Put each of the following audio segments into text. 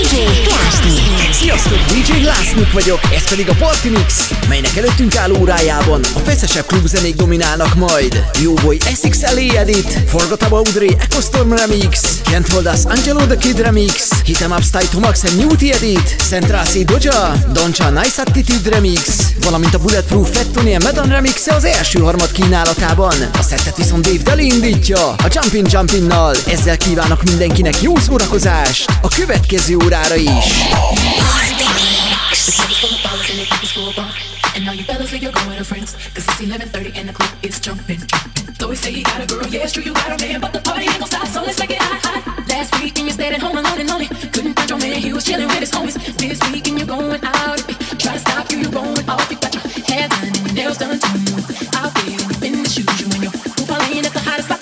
DJ Klásnyik. Sziasztok, DJ Lásznyik vagyok, ez pedig a Party Mix, melynek előttünk álló órájában a feszesebb klubzenék dominálnak majd. Jó Boy SXLA Edit, Forgot About Dre Echo Storm Remix, Can't Hold Us Angelo the Kid Remix, Hit 'em Up Style Tomax and Newty Edit, Central C Doja, Doncha Nice Attitude Remix, valamint a Bulletproof and Medan Remix az első harmad kínálatában. A szettet viszont Dave Dali indítja, a Jumpin' Jumpin-nal. Ezzel kívánok mindenkinek jó szórakozást a következő And you fellas leave your girl with her friends Cause it's 11.30 and the club is jumping, So we say got a girl, yeah it's true you got a man But the party ain't gon' stop, so let's make it hot, hot Last week and you stayed at home alone and lonely Couldn't find your man, he was chilling with his homies This week and you're going out Try to stop you, you're going off You got your hair done and your nails done too Out there in the shoes, you and your hoop at the hottest spot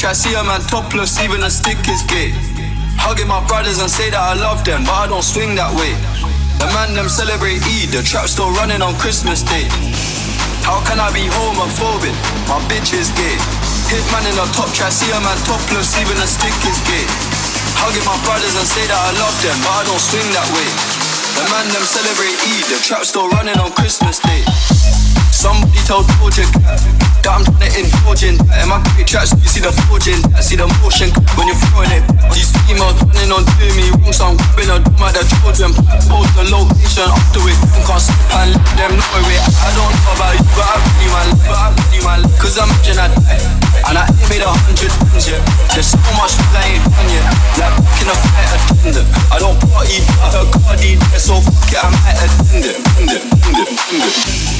I see a man topless, even a stick is gay. Hugging my brothers and say that I love them, but I don't swing that way. The man them celebrate Eid, the trap still running on Christmas Day. How can I be homophobic? My bitch is gay. Hitman in a top try, see a man topless, even a stick is gay. Hugging my brothers and say that I love them, but I don't swing that way. The man them celebrate Eid, the trap still running on Christmas Day. Somebody told Georgia that I'm trying to indulge in In my great tracks, you see the forging. I see the motion when you're throwing it. These females running on doing me wrong So I'm grabbing a drum at the children. Post the location to it And can't sleep and let them know it. I don't know about you, but I really my life But I really my life. Cause I'm imagine I die And I ain't made a hundred things yet. There's so much that I ain't done yet. Like back in a flight attendant I don't party, I heard Cardi So fuck it, I might attend it, attend it, attend it, attend it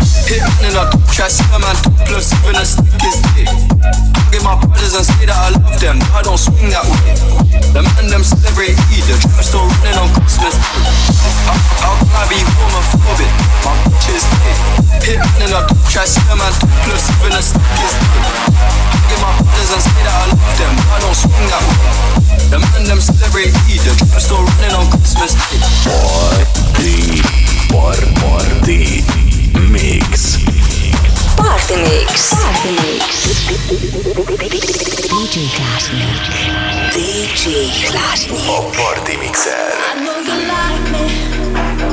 Hitman in a try, see a man topless, even a stick is gay. Hugging my brothers and say that I love them, but I don't swing that way. The man them celebrate Eid, the trap still running on Christmas Day. How, how can I be homophobic? My bitch is gay. Hitting in a try see a man plus even a stick is Give my brothers and say that I love them. I don't swing that way. The man them celebrate Eid. The trap still running on Christmas Day. Party, party. Party Mix. Party Mix. DJ Klasnik. DJ Klasnik. A Party Mixer. I know you like me.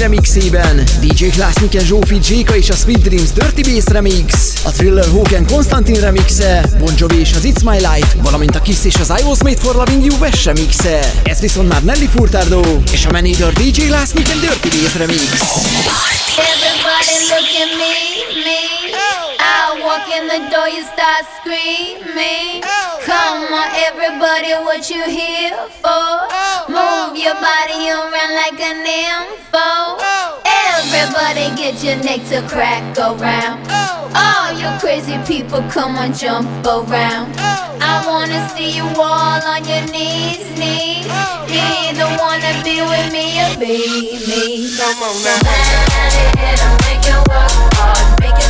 Remixében DJ Klasniken Zsófi Jéka és a Sweet Dreams Dirty Bass remix, a Thriller Hoken Konstantin remixe, Bon Jovi és az It's My Life, valamint a Kiss és az I Was Made For Loving You West remixe. Ez viszont már Nelly Furtado és a Manager DJ Klasniken Dirty Bass remix. Everybody look at me. Walk in the door, you start screaming. Oh. Come on, everybody, what you here for? Oh. Move your body around like an info. Oh. Everybody get your neck to crack around. All you crazy people, come on, jump around. I wanna see you all on your knees, knees. Either wanna be with me or be me. Come on, now. Make you work hard, make it spend hard, make you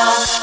love.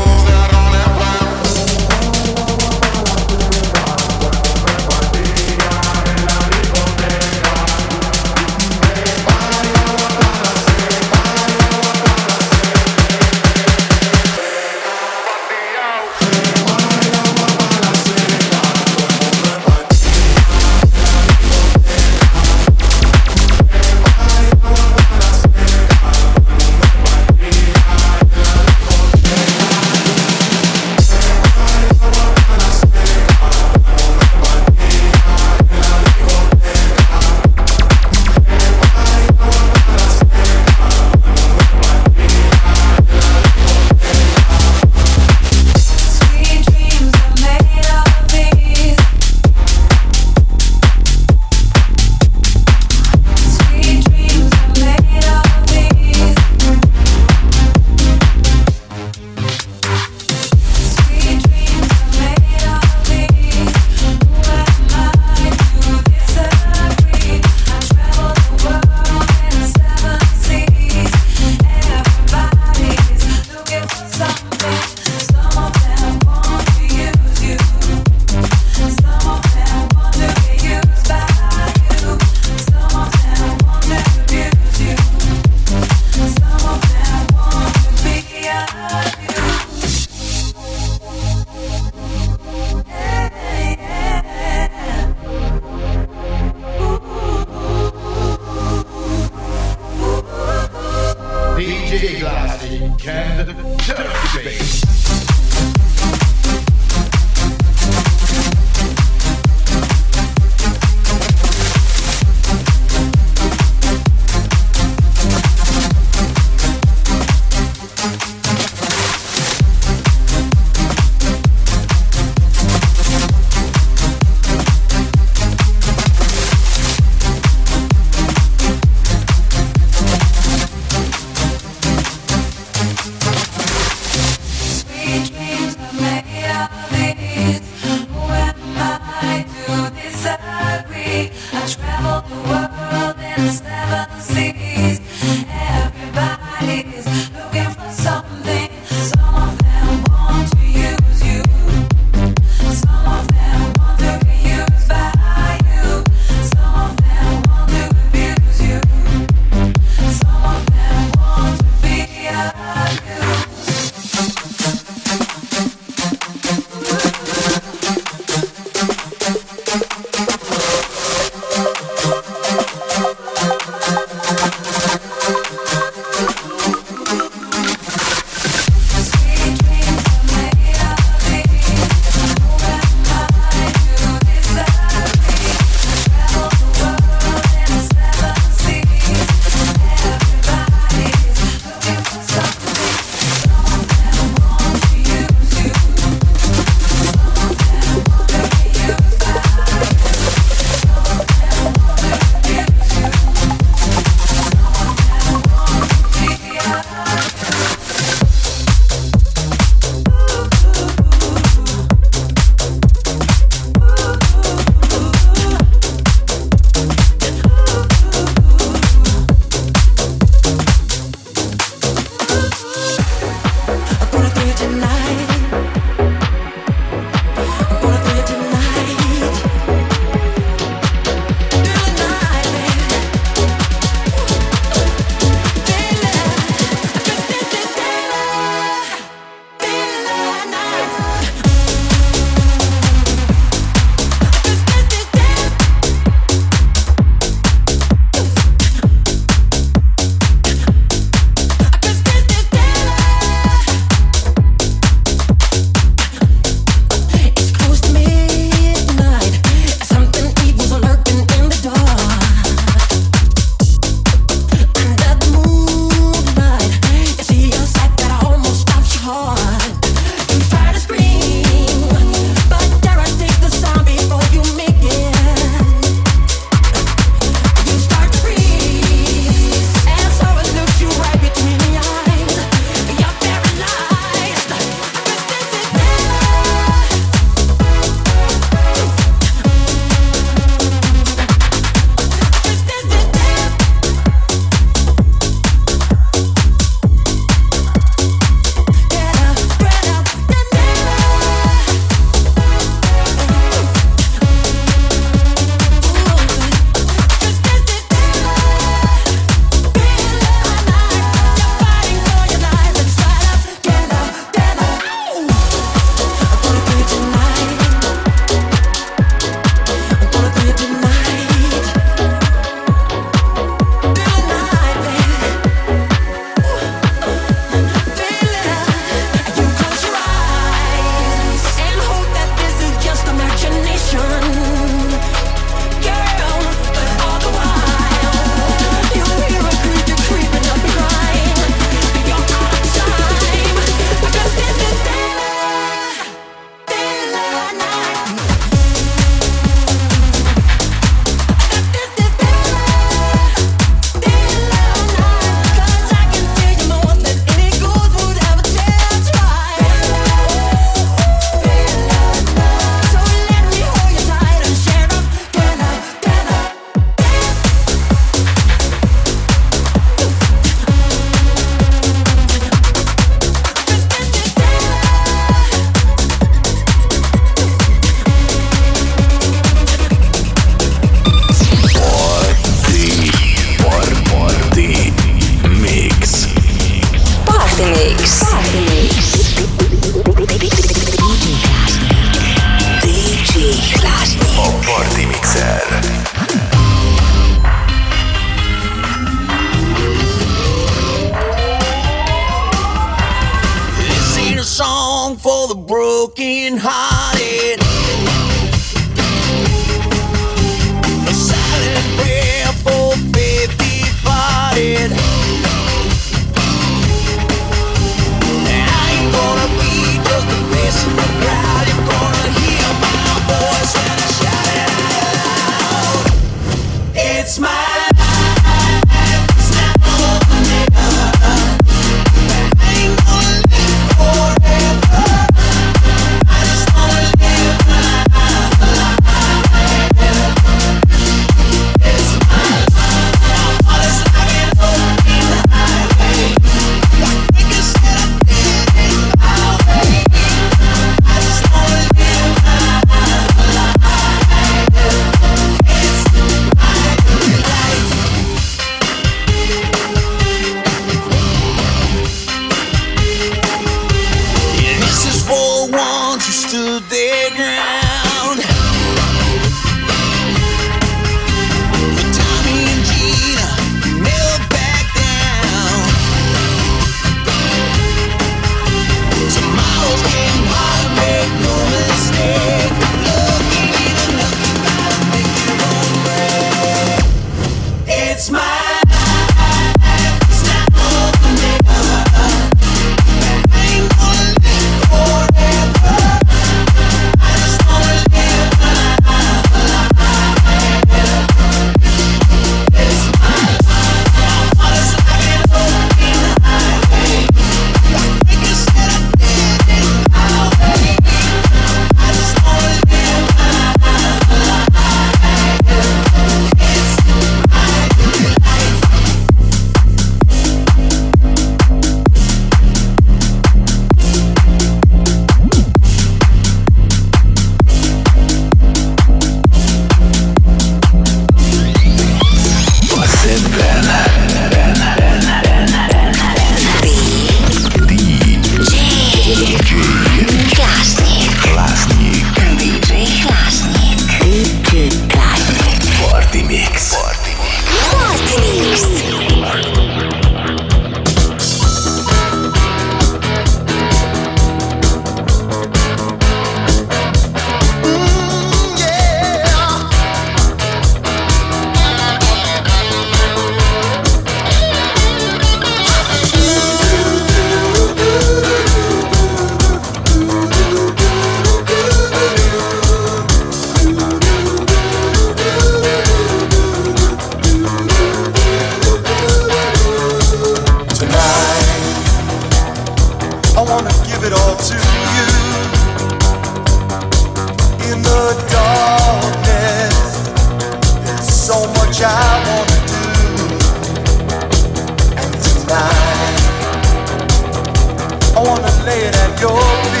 If I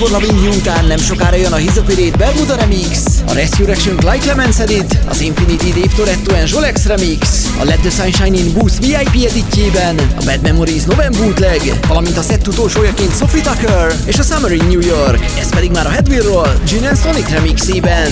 for Loving You után nem sokára jön a Hizopirate Bermuda Remix, a Resurrection Like Lemons Edit, az Infinity Dave Toretto and Jolex Remix, a Let the Sunshine in Boost VIP editjében, a Bad Memories November Bootleg, valamint a set utolsójaként Sophie Tucker és a Summer in New York, ez pedig már a Headwheel-ról Gin Sonic remixében.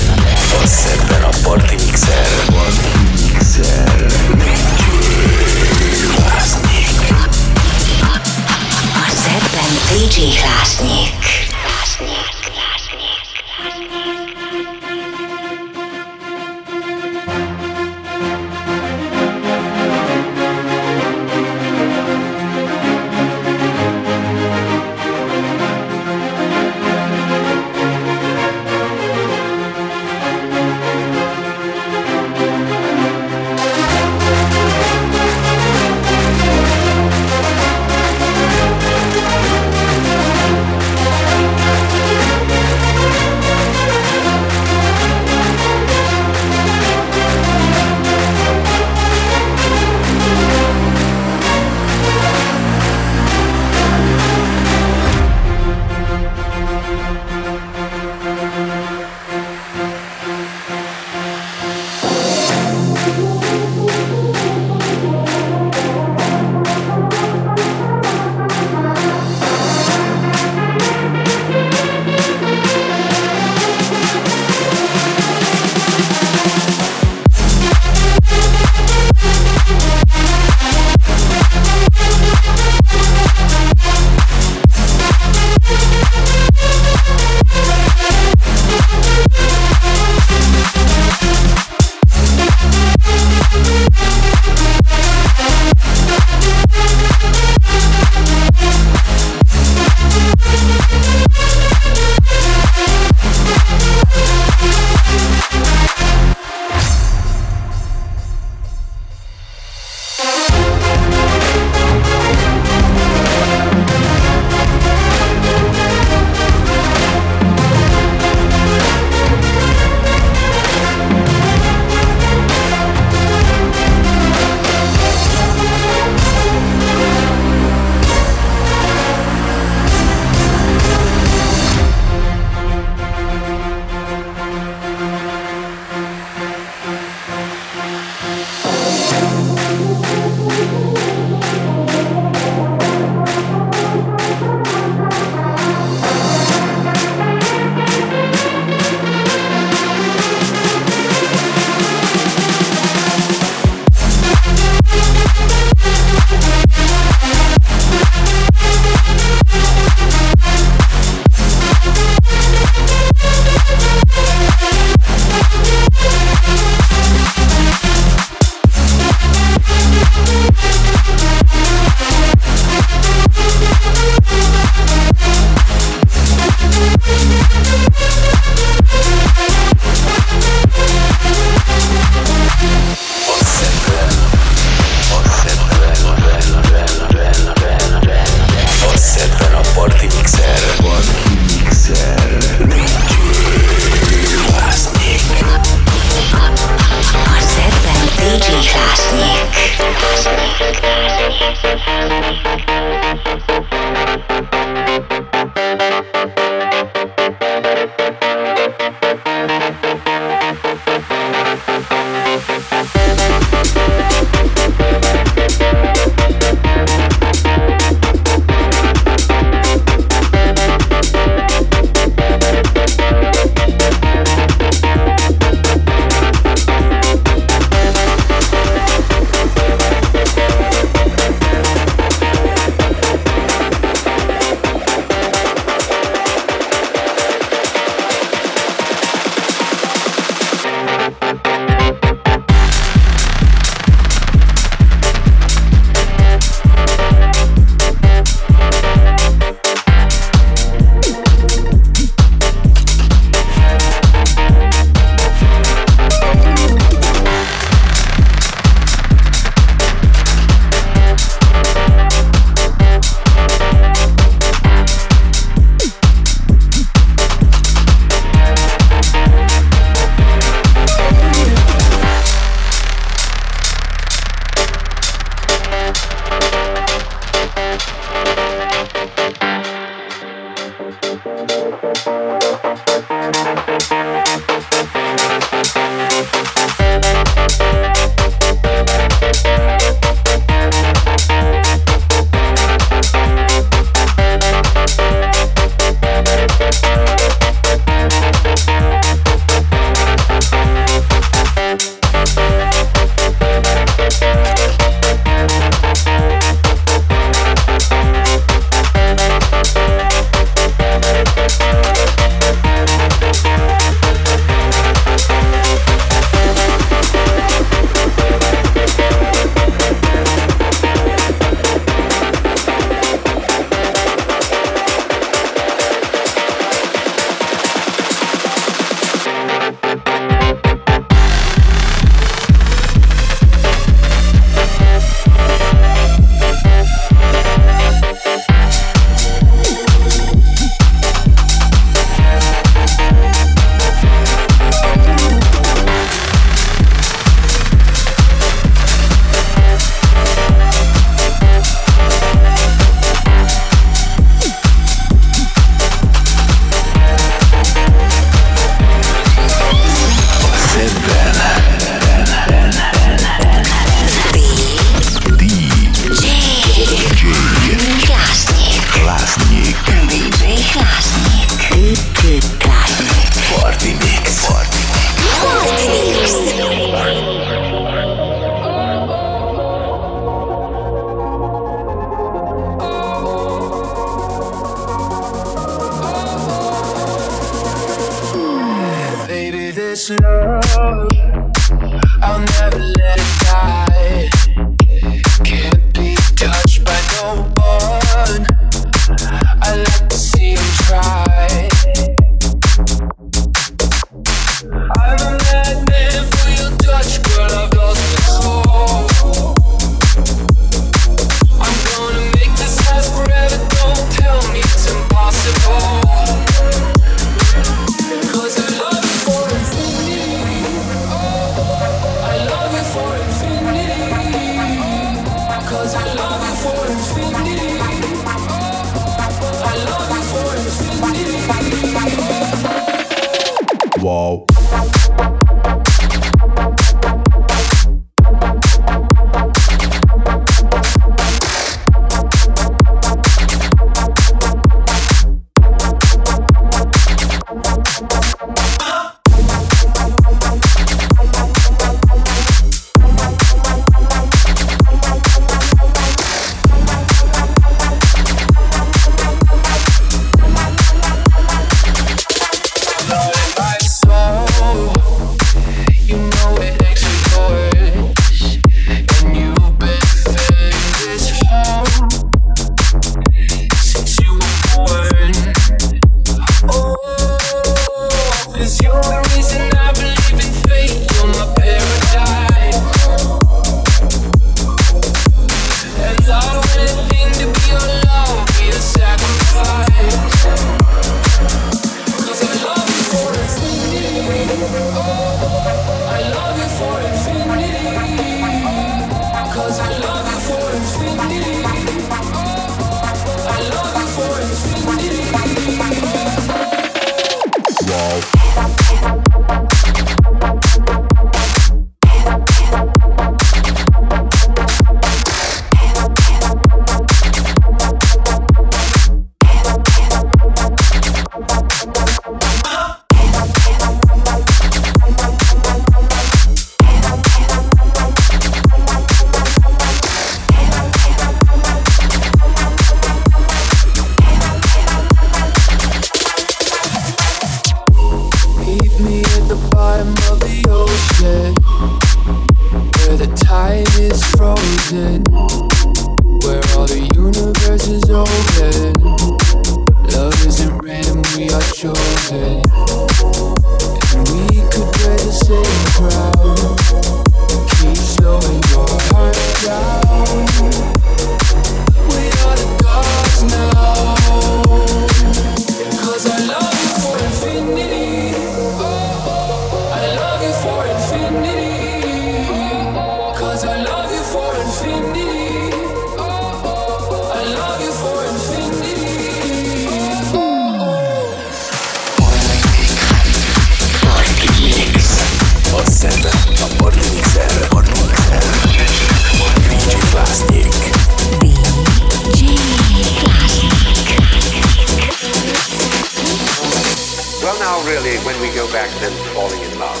really, when we go back then falling in love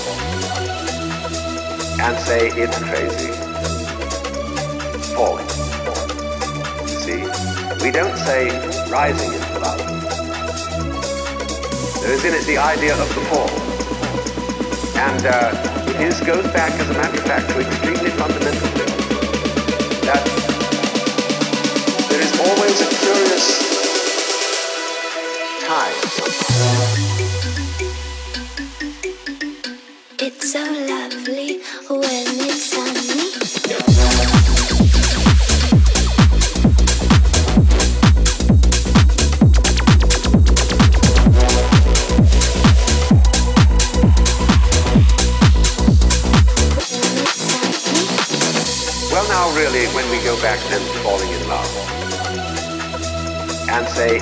and say it's crazy, falling. You see, we don't say rising into love. There is in it the idea of the fall. And uh, it is, goes back, as a matter of fact, to extremely fundamental things. That there is always a curious time.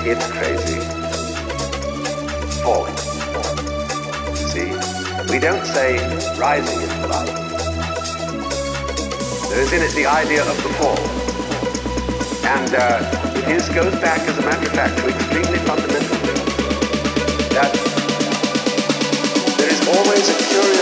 It's crazy. Falling. See, we don't say rising is blood. There is in it the idea of the fall. And uh, goes back, as a matter of fact, to extremely fundamental things. That there is always a curious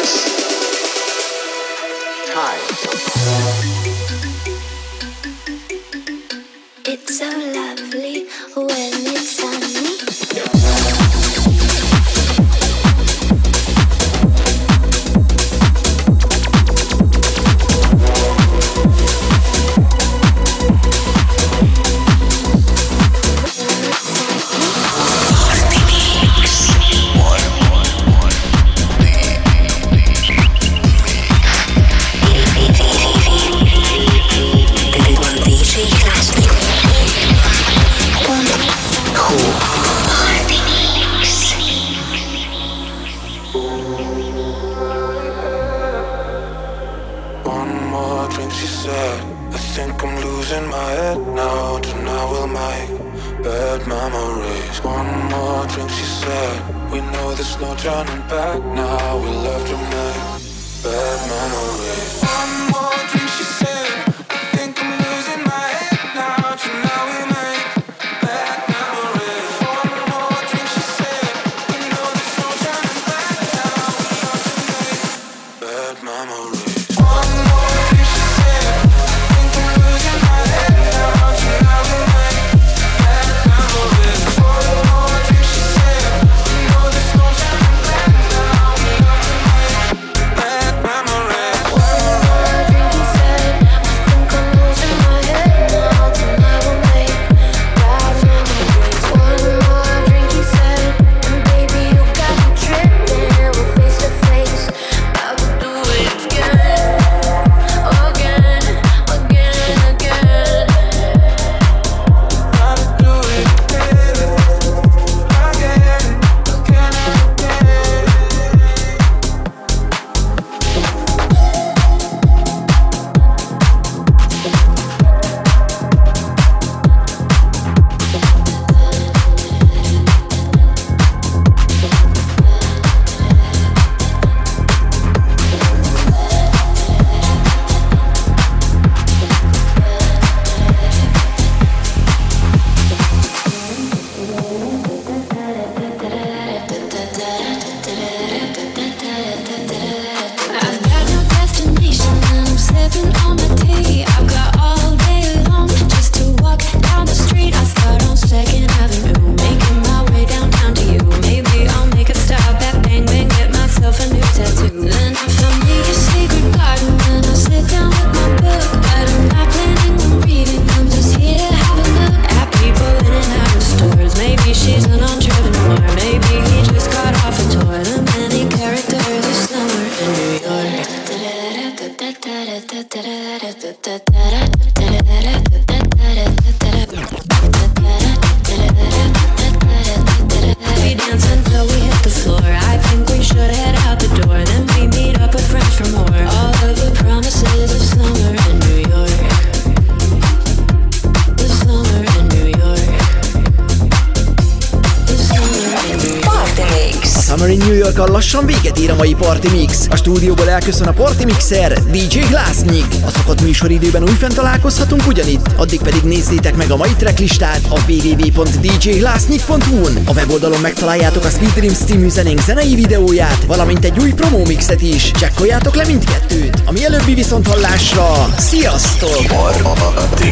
stúdióból elköszön a Portimixer, DJ Glassnik. A szokott műsoridőben újfent találkozhatunk ugyanitt, addig pedig nézzétek meg a mai tracklistát a www.djglassnik.hu-n. A weboldalon megtaláljátok a Sweet Dreams című zenénk zenei videóját, valamint egy új promo mixet is. Csekkoljátok le mindkettőt! A mielőbbi viszont hallásra! Sziasztok! Party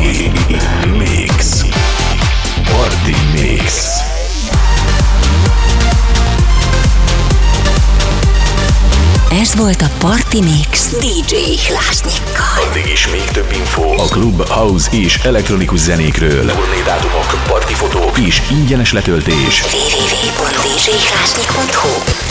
Mix Party Mix Ez volt a Party Mix DJ Hlásnyikkal. Addig is még több info a klub, house és elektronikus zenékről. Turnédátumok, partifotók és ingyenes letöltés. www.djhlásnyik.hu